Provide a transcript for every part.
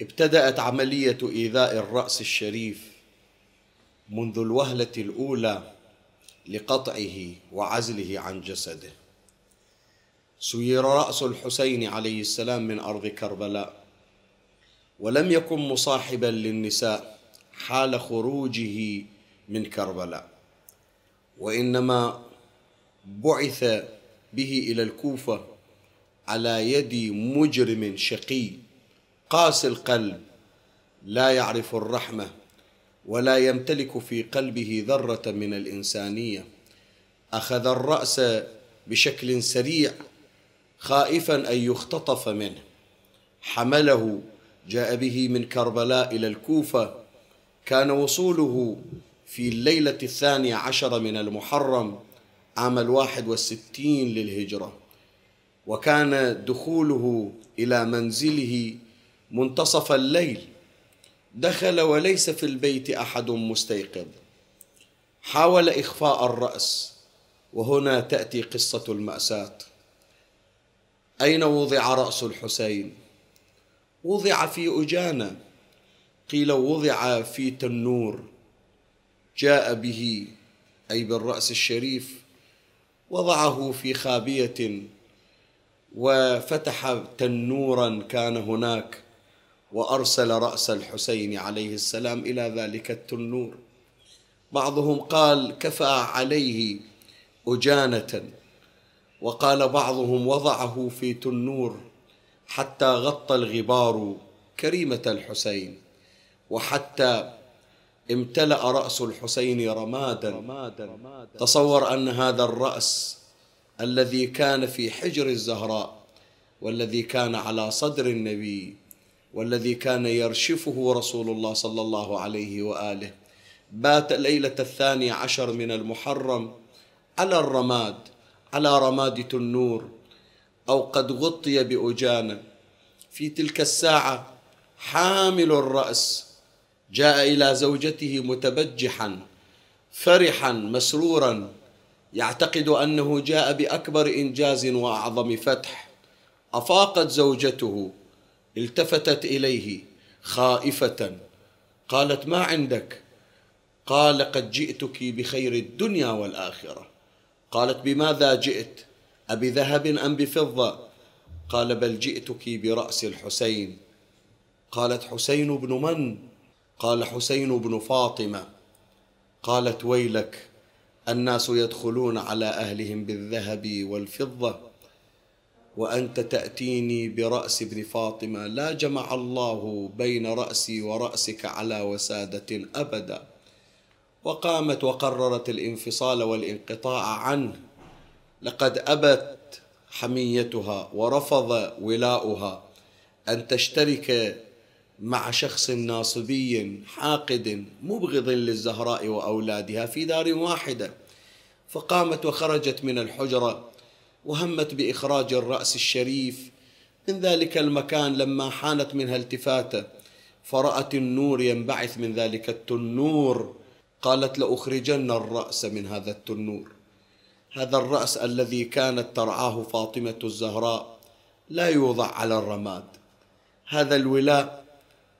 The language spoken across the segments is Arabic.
ابتدأت عملية إيذاء الرأس الشريف منذ الوهلة الأولى لقطعه وعزله عن جسده. سير رأس الحسين عليه السلام من أرض كربلاء ولم يكن مصاحبا للنساء حال خروجه من كربلاء وإنما بعث به إلى الكوفة على يد مجرم شقي. قاسي القلب لا يعرف الرحمة ولا يمتلك في قلبه ذرة من الإنسانية. أخذ الرأس بشكل سريع خائفا أن يختطف منه. حمله جاء به من كربلاء إلى الكوفة. كان وصوله في الليلة الثانية عشر من المحرم عام الواحد والستين للهجرة. وكان دخوله إلى منزله منتصف الليل. دخل وليس في البيت أحد مستيقظ. حاول إخفاء الرأس وهنا تأتي قصة المأساة. أين وضع رأس الحسين؟ وضع في اجانه قيل وضع في تنور. جاء به أي بالرأس الشريف وضعه في خابية وفتح تنورا كان هناك. وأرسل رأس الحسين عليه السلام إلى ذلك التنور. بعضهم قال كفى عليه أجانة وقال بعضهم وضعه في تنور حتى غطى الغبار كريمة الحسين وحتى امتلأ رأس الحسين رمادا. تصور أن هذا الرأس الذي كان في حجر الزهراء والذي كان على صدر النبي والذي كان يرشفه رسول الله صلى الله عليه وآله. بات ليله الثاني عشر من المحرم على الرماد على رماد تنور أو قد غطي باجانه في تلك الساعة حامل الرأس جاء إلى زوجته متبجحا فرحا مسرورا. يعتقد أنه جاء بأكبر إنجاز وأعظم فتح. أفاقت زوجته. التفتت إليه خائفة. قالت ما عندك؟ قال قد جئتك بخير الدنيا والآخرة. قالت بماذا جئت؟ أبذهب أم بفضة؟ قال بل جئتك برأس الحسين. قالت حسين بن من؟ قال حسين بن فاطمة. قالت ويلك الناس يدخلون على أهلهم بالذهب والفضة. وأنت تأتيني برأس ابن فاطمة. لا جمع الله بين رأسي ورأسك على وسادة أبدا. وقامت وقررت الانفصال والانقطاع عنه. لقد أبت حميتها ورفض ولاؤها أن تشترك مع شخص ناصبي حاقد مبغض للزهراء وأولادها في دار واحدة. فقامت وخرجت من الحجرة وهمت بإخراج الرأس الشريف. من ذلك المكان لما حانت منها التفاتة فرأت النور ينبعث من ذلك التنور. قالت لأخرجن الرأس من هذا التنور. هذا الرأس الذي كانت ترعاه فاطمة الزهراء لا يوضع على الرماد. هذا الولاء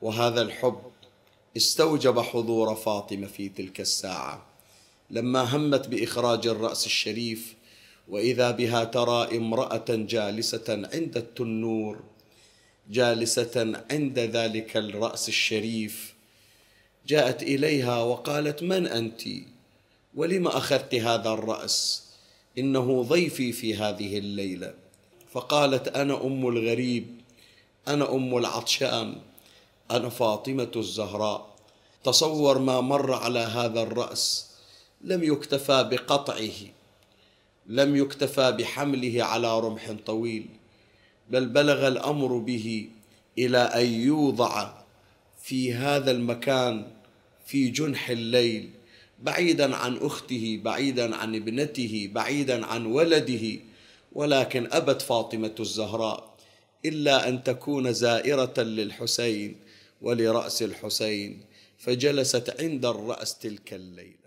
وهذا الحب استوجب حضور فاطمة في تلك الساعة. لما همت بإخراج الرأس الشريف وإذا بها ترى امرأة جالسة عند التنور جالسة عند ذلك الرأس الشريف جاءت إليها وقالت من أنت؟ ولم أخذت هذا الرأس؟ إنه ضيفي في هذه الليلة. فقالت أنا أم الغريب أنا أم العطشان أنا فاطمة الزهراء. تصور ما مر على هذا الرأس لم يكتفى بقطعه. لم يكتفى بحمله على رمح طويل بل بلغ الأمر به إلى أن يوضع في هذا المكان في جنح الليل بعيدا عن أخته بعيدا عن ابنته بعيدا عن ولده ولكن أبت فاطمة الزهراء إلا أن تكون زائرة للحسين ولرأس الحسين فجلست عند الرأس تلك الليلة.